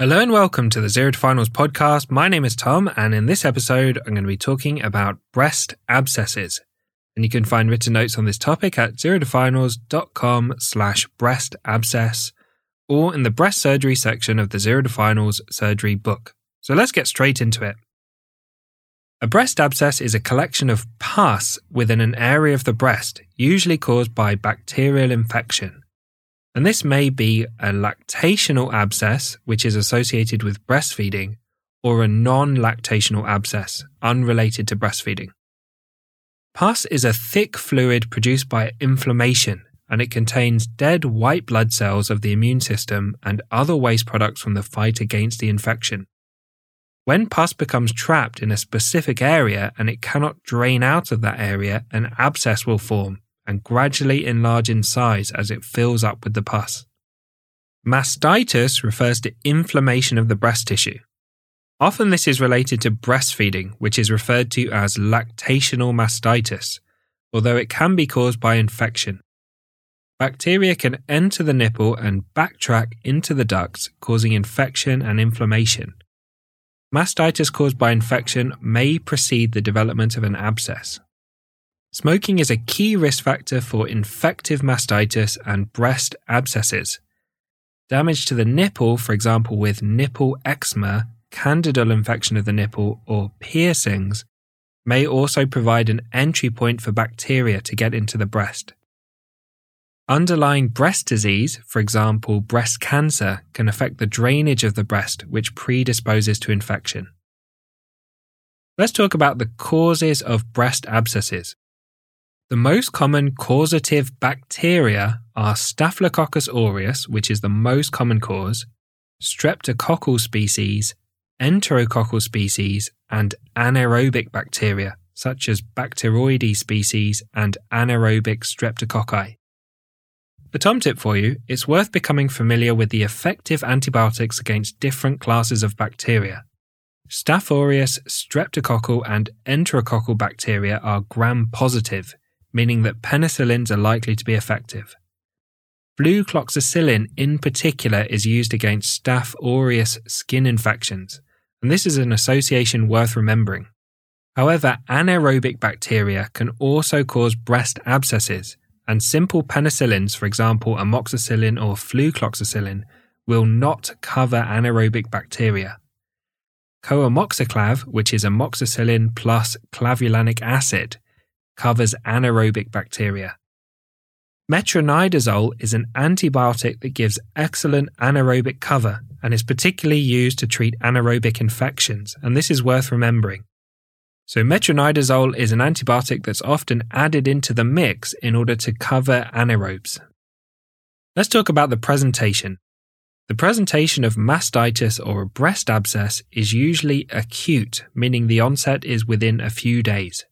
Hello and welcome to the Zero to Finals podcast. My name is Tom, and in this episode, I'm going to be talking about breast abscesses. And you can find written notes on this topic at zerotofinals.com slash breast abscess or in the breast surgery section of the Zero to Finals surgery book. So let's get straight into it. A breast abscess is a collection of pus within an area of the breast, usually caused by bacterial infection and this may be a lactational abscess, which is associated with breastfeeding, or a non lactational abscess, unrelated to breastfeeding. Pus is a thick fluid produced by inflammation, and it contains dead white blood cells of the immune system and other waste products from the fight against the infection. When pus becomes trapped in a specific area and it cannot drain out of that area, an abscess will form, and gradually enlarge in size as it fills up with the pus. Mastitis refers to inflammation of the breast tissue. Often this is related to breastfeeding, which is referred to as lactational mastitis, although it can be caused by infection. Bacteria can enter the nipple and backtrack into the ducts, causing infection and inflammation. Mastitis caused by infection may precede the development of an abscess. Smoking is a key risk factor for infective mastitis and breast abscesses. Damage to the nipple, for example, with nipple eczema, candidal infection of the nipple, or piercings, may also provide an entry point for bacteria to get into the breast. Underlying breast disease, for example, breast cancer, can affect the drainage of the breast, which predisposes to infection. Let's talk about the causes of breast abscesses. The most common causative bacteria are Staphylococcus aureus, which is the most common cause, streptococcal species, enterococcal species, and anaerobic bacteria, such as Bacteroides species and anaerobic streptococci. The Tom tip for you it's worth becoming familiar with the effective antibiotics against different classes of bacteria. Staph aureus, streptococcal, and enterococcal bacteria are gram positive, meaning that penicillins are likely to be effective. Flucloxacillin in particular is used against Staph aureus skin infections, and this is an association worth remembering. However, anaerobic bacteria can also cause breast abscesses, and simple penicillins, for example amoxicillin or flucloxacillin, will not cover anaerobic bacteria. Coamoxiclav, which is amoxicillin plus clavulanic acid, covers anaerobic bacteria. Metronidazole is an antibiotic that gives excellent anaerobic cover and is particularly used to treat anaerobic infections, and this is worth remembering. So, metronidazole is an antibiotic that's often added into the mix in order to cover anaerobes. Let's talk about the presentation. The presentation of mastitis or a breast abscess is usually acute, meaning the onset is within a few days.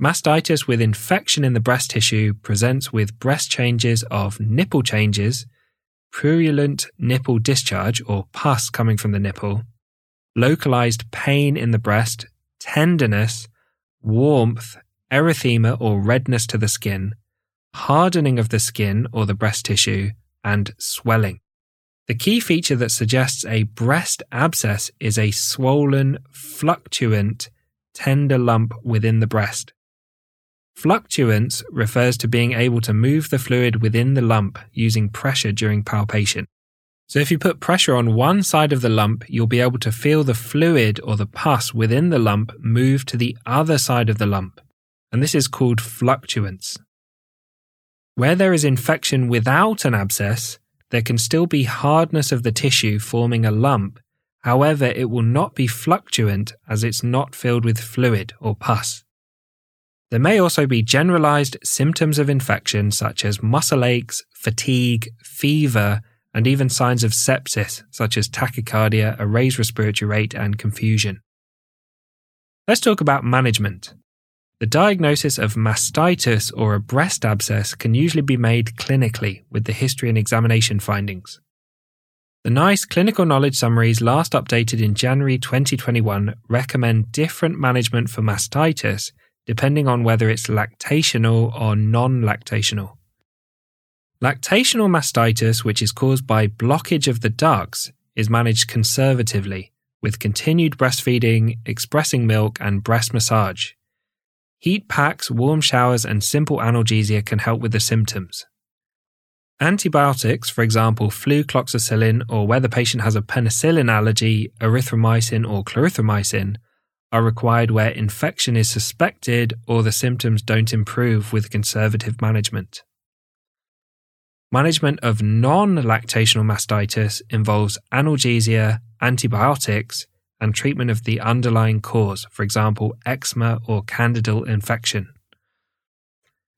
Mastitis with infection in the breast tissue presents with breast changes of nipple changes, purulent nipple discharge or pus coming from the nipple, localized pain in the breast, tenderness, warmth, erythema or redness to the skin, hardening of the skin or the breast tissue, and swelling. The key feature that suggests a breast abscess is a swollen, fluctuant, tender lump within the breast. Fluctuance refers to being able to move the fluid within the lump using pressure during palpation. So if you put pressure on one side of the lump, you'll be able to feel the fluid or the pus within the lump move to the other side of the lump, and this is called fluctuance. Where there is infection without an abscess, there can still be hardness of the tissue forming a lump. However, it will not be fluctuant as it's not filled with fluid or pus. There may also be generalized symptoms of infection such as muscle aches, fatigue, fever, and even signs of sepsis such as tachycardia, a raised respiratory rate, and confusion. Let's talk about management. The diagnosis of mastitis or a breast abscess can usually be made clinically with the history and examination findings. The NICE clinical knowledge summaries last updated in January 2021 recommend different management for mastitis depending on whether it's lactational or non lactational. Lactational mastitis, which is caused by blockage of the ducts, is managed conservatively with continued breastfeeding, expressing milk, and breast massage. Heat packs, warm showers, and simple analgesia can help with the symptoms. Antibiotics, for example, flucloxacillin, or where the patient has a penicillin allergy, erythromycin, or clarithromycin, are required where infection is suspected or the symptoms don't improve with conservative management. Management of non lactational mastitis involves analgesia, antibiotics, and treatment of the underlying cause, for example, eczema or candidal infection.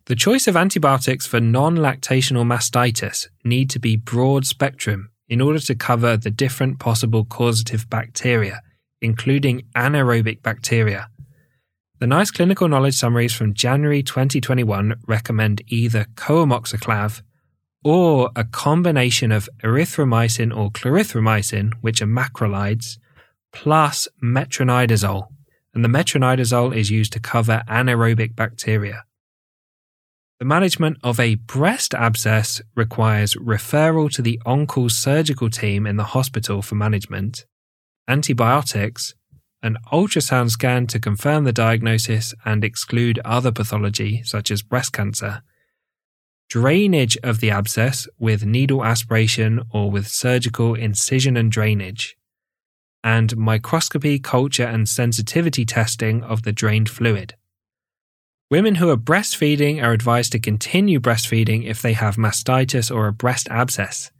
The choice of antibiotics for non lactational mastitis need to be broad spectrum in order to cover the different possible causative bacteria, including anaerobic bacteria. The NICE clinical knowledge summaries from January 2021 recommend either coamoxiclav or a combination of erythromycin or clarithromycin, which are macrolides, plus metronidazole, and the metronidazole is used to cover anaerobic bacteria. The management of a breast abscess requires referral to the on-call surgical team in the hospital for management, antibiotics, an ultrasound scan to confirm the diagnosis and exclude other pathology such as breast cancer, drainage of the abscess with needle aspiration or with surgical incision and drainage, and microscopy, culture, and sensitivity testing of the drained fluid. Women who are breastfeeding are advised to continue breastfeeding if they have mastitis or a breast abscess.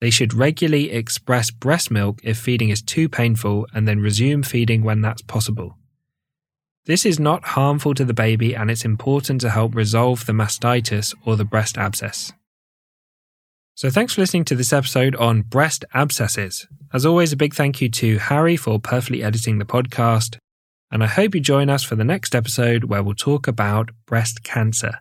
They should regularly express breast milk if feeding is too painful and then resume feeding when that's possible. This is not harmful to the baby and it's important to help resolve the mastitis or the breast abscess. So, thanks for listening to this episode on breast abscesses. As always, a big thank you to Harry for perfectly editing the podcast. And I hope you join us for the next episode where we'll talk about breast cancer.